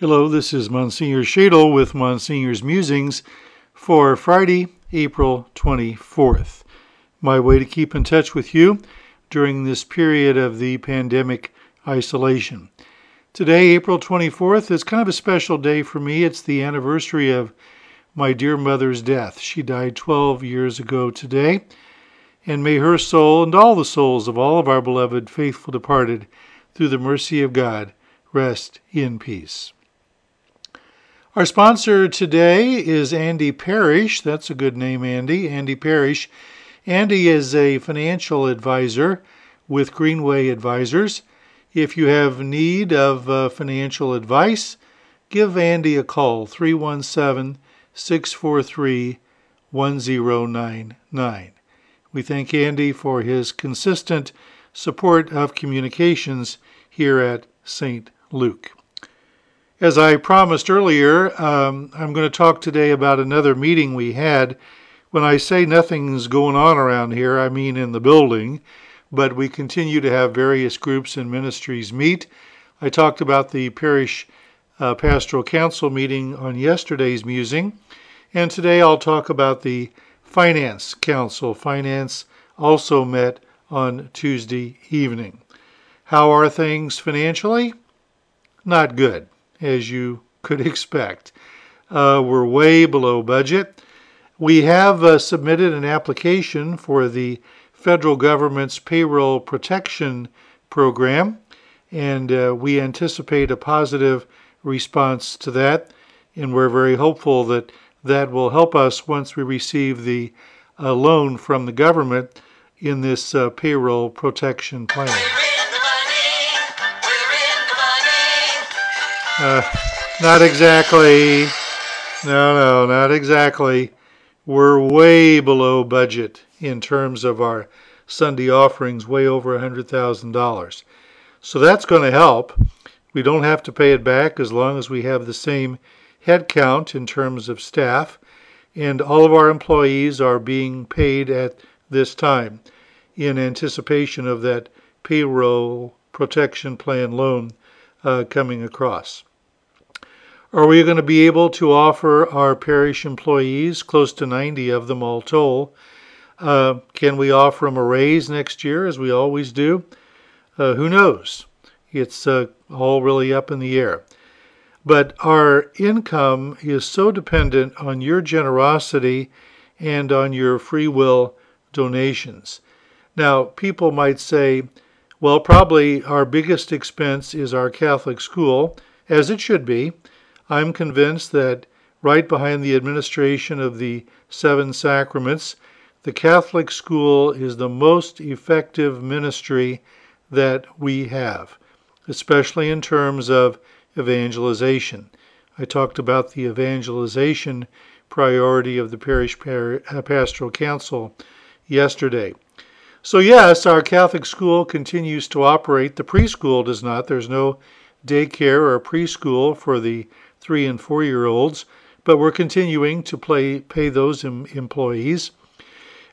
Hello, this is Monsignor Schaedel with Monsignor's Musings for Friday, April 24th. My way to keep in touch with you during this period of the pandemic isolation. Today, April 24th, is kind of a special day for me. It's the anniversary of my dear mother's death. She died 12 years ago today. And may her soul and all the souls of all of our beloved faithful departed, through the mercy of God, rest in peace. Our sponsor today is Andy Parrish. That's a good name, Andy. Andy Parrish. Andy is a financial advisor with Greenway Advisors. If you have need of uh, financial advice, give Andy a call 317 643 1099. We thank Andy for his consistent support of communications here at St. Luke. As I promised earlier, um, I'm going to talk today about another meeting we had. When I say nothing's going on around here, I mean in the building, but we continue to have various groups and ministries meet. I talked about the parish uh, pastoral council meeting on yesterday's musing, and today I'll talk about the finance council. Finance also met on Tuesday evening. How are things financially? Not good as you could expect. Uh, we're way below budget. We have uh, submitted an application for the federal government's payroll protection program, and uh, we anticipate a positive response to that. And we're very hopeful that that will help us once we receive the uh, loan from the government in this uh, payroll protection plan. Uh, not exactly. No, no, not exactly. We're way below budget in terms of our Sunday offerings, way over $100,000. So that's going to help. We don't have to pay it back as long as we have the same headcount in terms of staff, and all of our employees are being paid at this time in anticipation of that payroll protection plan loan uh, coming across. Are we going to be able to offer our parish employees, close to 90 of them all told, uh, can we offer them a raise next year as we always do? Uh, who knows? It's uh, all really up in the air. But our income is so dependent on your generosity and on your free will donations. Now, people might say, well, probably our biggest expense is our Catholic school, as it should be. I'm convinced that right behind the administration of the seven sacraments, the Catholic school is the most effective ministry that we have, especially in terms of evangelization. I talked about the evangelization priority of the parish uh, pastoral council yesterday. So, yes, our Catholic school continues to operate. The preschool does not. There's no daycare or preschool for the three and four year olds, but we're continuing to play, pay those em- employees.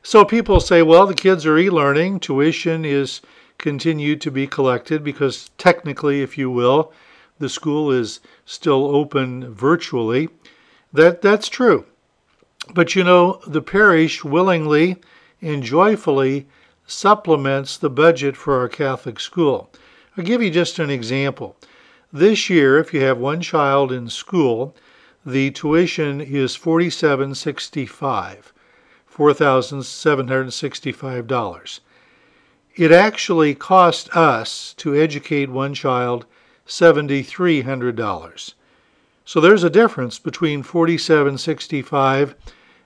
So people say, well, the kids are e learning, tuition is continued to be collected because technically, if you will, the school is still open virtually. That, that's true. But you know, the parish willingly and joyfully supplements the budget for our Catholic school. I'll give you just an example. This year, if you have one child in school, the tuition is 4765, $4,765. It actually cost us to educate one child $7,300. So there's a difference between 4765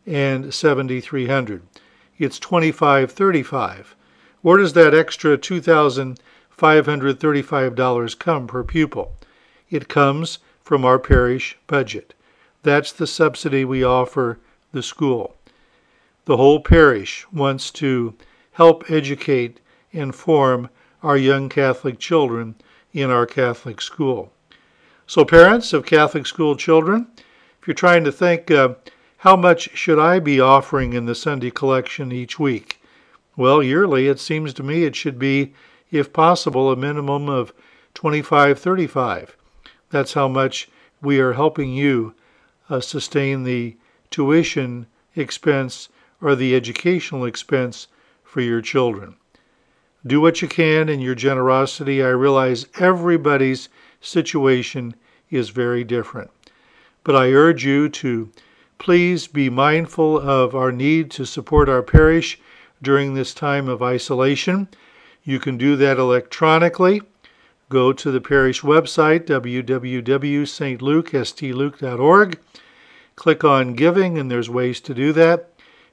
and 7300. It's 2535. Where does that extra $2,535 come per pupil? It comes from our parish budget. That's the subsidy we offer the school. The whole parish wants to help educate and form our young Catholic children in our Catholic school. So, parents of Catholic school children, if you're trying to think, uh, how much should I be offering in the Sunday collection each week? Well, yearly, it seems to me it should be, if possible, a minimum of 25, 35. That's how much we are helping you uh, sustain the tuition expense or the educational expense for your children. Do what you can in your generosity. I realize everybody's situation is very different. But I urge you to please be mindful of our need to support our parish during this time of isolation. You can do that electronically. Go to the parish website, www.stluke.org. Click on Giving, and there's ways to do that.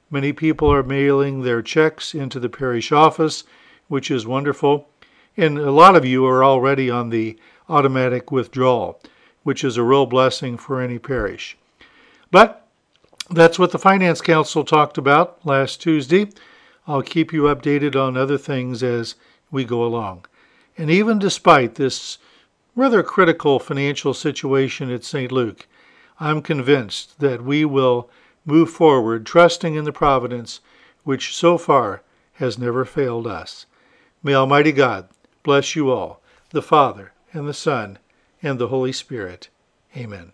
Many people are mailing their checks into the parish office, which is wonderful. And a lot of you are already on the automatic withdrawal, which is a real blessing for any parish. But that's what the Finance Council talked about last Tuesday. I'll keep you updated on other things as we go along. And even despite this rather critical financial situation at St. Luke, I'm convinced that we will move forward trusting in the providence which so far has never failed us. May Almighty God bless you all, the Father, and the Son, and the Holy Spirit. Amen.